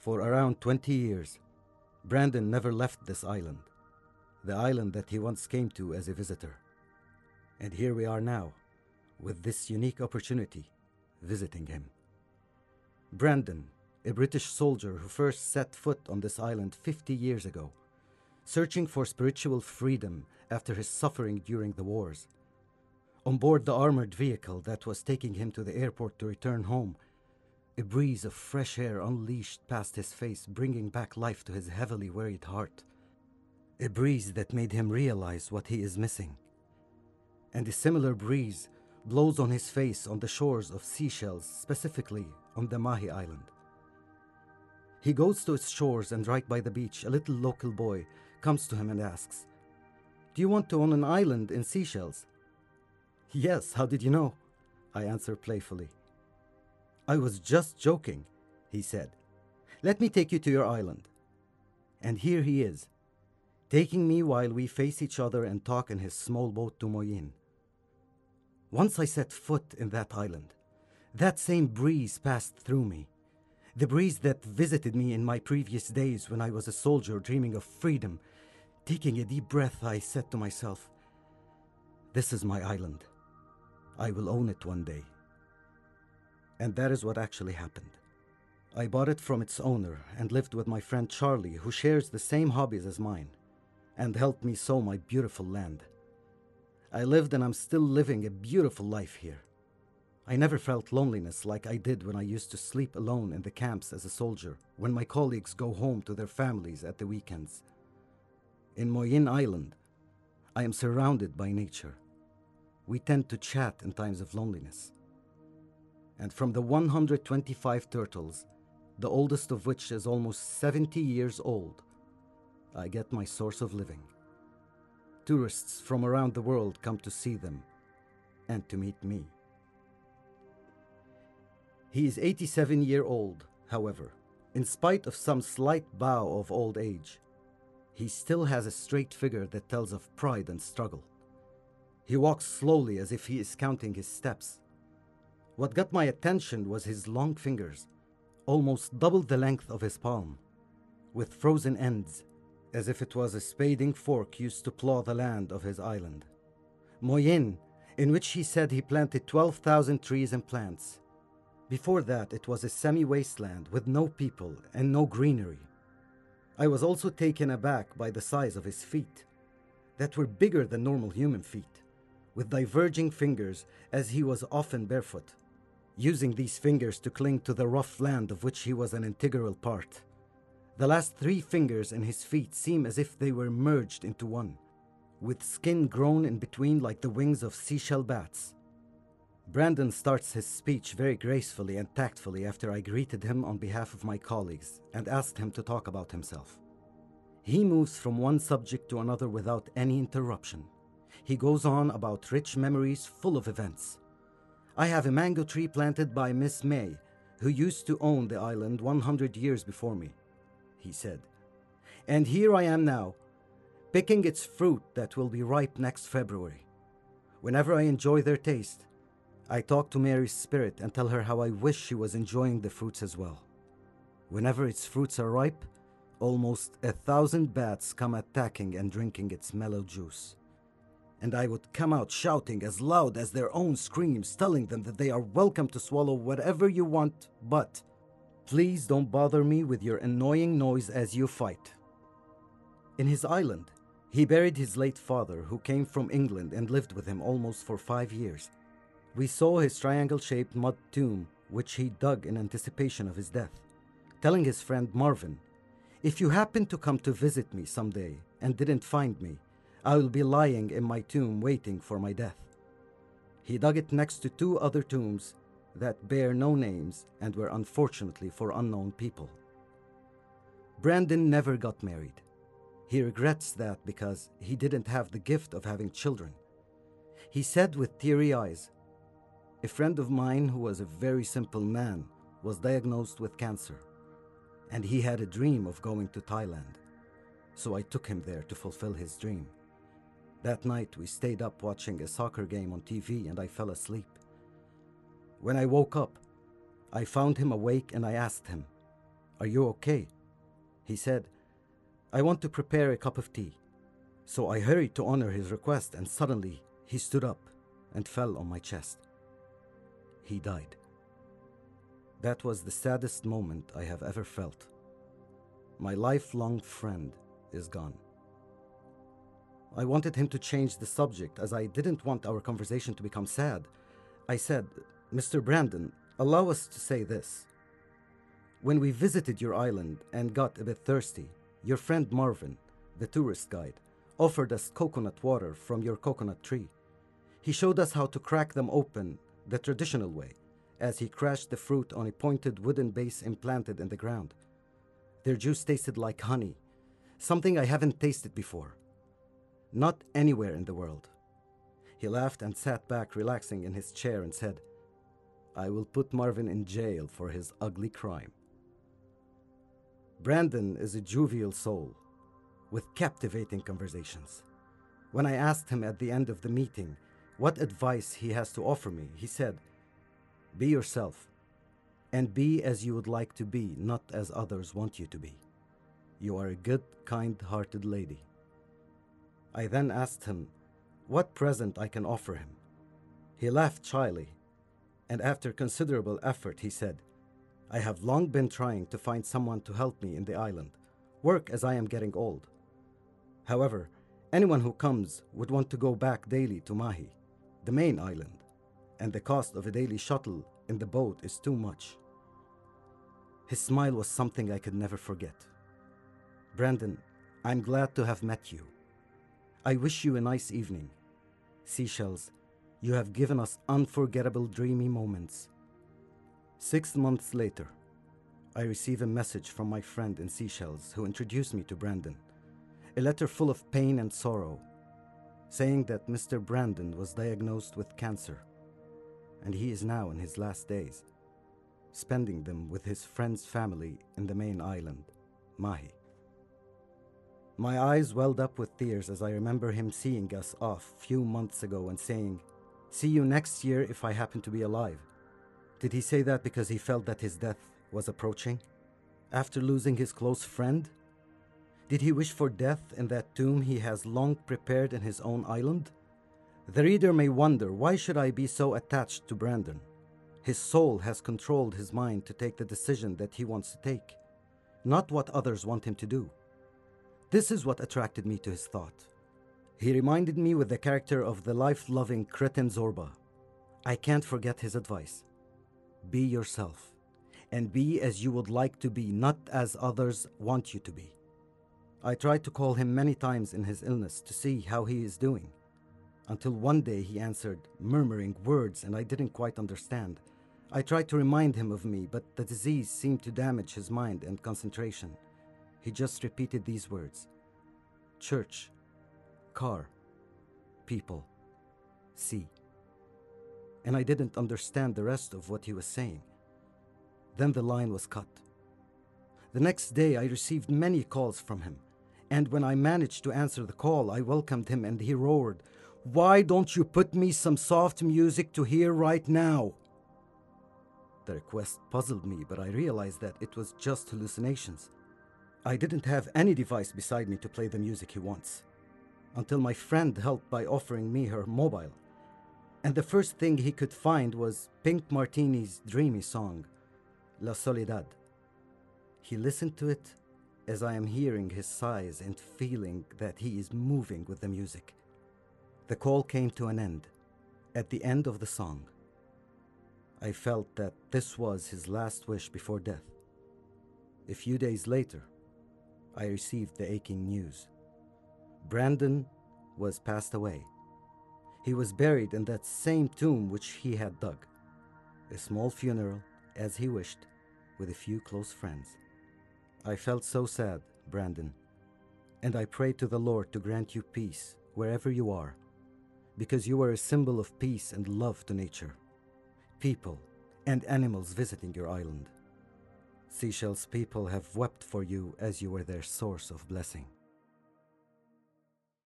For around 20 years, Brandon never left this island, the island that he once came to as a visitor. And here we are now, with this unique opportunity, visiting him. Brandon, a British soldier who first set foot on this island 50 years ago, searching for spiritual freedom after his suffering during the wars. On board the armored vehicle that was taking him to the airport to return home, a breeze of fresh air unleashed past his face, bringing back life to his heavily worried heart. A breeze that made him realize what he is missing. And a similar breeze blows on his face on the shores of Seychelles, specifically on the Mahé Island. He goes to its shores, and right by the beach, a little local boy comes to him and asks, Do you want to own an island in Seychelles? Yes, how did you know? I answer playfully. I was just joking, he said. Let me take you to your island. And here he is, taking me while we face each other and talk in his small boat to Moyenne. Once I set foot in that island, that same breeze passed through me. The breeze that visited me in my previous days when I was a soldier dreaming of freedom. Taking a deep breath, I said to myself, This is my island. I will own it one day. And that is what actually happened. I bought it from its owner and lived with my friend Charlie, who shares the same hobbies as mine, and helped me sow my beautiful land. I lived and I'm still living a beautiful life here. I never felt loneliness like I did when I used to sleep alone in the camps as a soldier, when my colleagues go home to their families at the weekends. In Moyenne Island, I am surrounded by nature. We tend to chat in times of loneliness. And from the 125 turtles, the oldest of which is almost 70 years old, I get my source of living. Tourists from around the world come to see them and to meet me. He is 87 year old, however. In spite of some slight bow of old age, he still has a straight figure that tells of pride and struggle. He walks slowly as if he is counting his steps. What got my attention was his long fingers, almost double the length of his palm, with frozen ends, as if it was a spading fork used to plow the land of his island. Moyenne, in which he said he planted 12,000 trees and plants, before that, it was a semi wasteland with no people and no greenery. I was also taken aback by the size of his feet, that were bigger than normal human feet, with diverging fingers, as he was often barefoot, using these fingers to cling to the rough land of which he was an integral part. The last three fingers in his feet seem as if they were merged into one, with skin grown in between like the wings of Seychelles bats. Brandon starts his speech very gracefully and tactfully after I greeted him on behalf of my colleagues and asked him to talk about himself. He moves from one subject to another without any interruption. He goes on about rich memories full of events. I have a mango tree planted by Miss May, who used to own the island 100 years before me, he said. And here I am now, picking its fruit that will be ripe next February. Whenever I enjoy their taste, I talk to Mary's spirit and tell her how I wish she was enjoying the fruits as well. Whenever its fruits are ripe, almost a thousand bats come attacking and drinking its mellow juice. And I would come out shouting as loud as their own screams, telling them that they are welcome to swallow whatever you want, but please don't bother me with your annoying noise as you fight. In his island, he buried his late father, who came from England and lived with him almost for five years. We saw his triangle shaped mud tomb, which he dug in anticipation of his death, telling his friend Marvin, If you happen to come to visit me someday and didn't find me, I will be lying in my tomb waiting for my death. He dug it next to two other tombs that bear no names and were unfortunately for unknown people. Brandon never got married. He regrets that because he didn't have the gift of having children. He said with teary eyes, a friend of mine who was a very simple man was diagnosed with cancer, and he had a dream of going to Thailand. So I took him there to fulfill his dream. That night we stayed up watching a soccer game on TV and I fell asleep. When I woke up, I found him awake and I asked him, Are you okay? He said, I want to prepare a cup of tea. So I hurried to honor his request, and suddenly he stood up and fell on my chest. He died. That was the saddest moment I have ever felt. My lifelong friend is gone. I wanted him to change the subject as I didn't want our conversation to become sad. I said, Mr. Brandon, allow us to say this. When we visited your island and got a bit thirsty, your friend Marvin, the tourist guide, offered us coconut water from your coconut tree. He showed us how to crack them open the traditional way, as he crashed the fruit on a pointed wooden base implanted in the ground. Their juice tasted like honey, something I haven't tasted before. Not anywhere in the world. He laughed and sat back, relaxing in his chair, and said, I will put Marvin in jail for his ugly crime. Brandon is a jovial soul with captivating conversations. When I asked him at the end of the meeting what advice he has to offer me, he said, Be yourself and be as you would like to be, not as others want you to be. You are a good, kind hearted lady. I then asked him what present I can offer him. He laughed shyly, and after considerable effort, he said, I have long been trying to find someone to help me in the island, work as I am getting old. However, anyone who comes would want to go back daily to Mahé, the main island, and the cost of a daily shuttle in the boat is too much. His smile was something I could never forget. Brandon, I'm glad to have met you. I wish you a nice evening. Seychelles, you have given us unforgettable dreamy moments. Six months later, I receive a message from my friend in Seychelles who introduced me to Brandon. A letter full of pain and sorrow, saying that Mr. Brandon was diagnosed with cancer and he is now in his last days, spending them with his friend's family in the main island, Mahé. My eyes welled up with tears as I remember him seeing us off a few months ago and saying, See you next year if I happen to be alive. Did he say that because he felt that his death was approaching? After losing his close friend? Did he wish for death in that tomb he has long prepared in his own island? The reader may wonder why should I be so attached to Brandon? His soul has controlled his mind to take the decision that he wants to take, not what others want him to do. This is what attracted me to his thought. He reminded me with the character of the life loving Cretan Zorba. I can't forget his advice. Be yourself, and be as you would like to be, not as others want you to be. I tried to call him many times in his illness to see how he is doing, until one day he answered, murmuring words, and I didn't quite understand. I tried to remind him of me, but the disease seemed to damage his mind and concentration. He just repeated these words church, car, people, sea. And I didn't understand the rest of what he was saying. Then the line was cut. The next day, I received many calls from him, and when I managed to answer the call, I welcomed him and he roared, Why don't you put me some soft music to hear right now? The request puzzled me, but I realized that it was just hallucinations. I didn't have any device beside me to play the music he wants, until my friend helped by offering me her mobile. And the first thing he could find was Pink Martini's dreamy song, La Soledad. He listened to it as I am hearing his sighs and feeling that he is moving with the music. The call came to an end. At the end of the song, I felt that this was his last wish before death. A few days later, I received the aching news. Brandon was passed away. He was buried in that same tomb which he had dug. A small funeral, as he wished, with a few close friends. I felt so sad, Brandon, and I pray to the Lord to grant you peace wherever you are, because you are a symbol of peace and love to nature, people, and animals visiting your island. Seychelles people have wept for you as you were their source of blessing.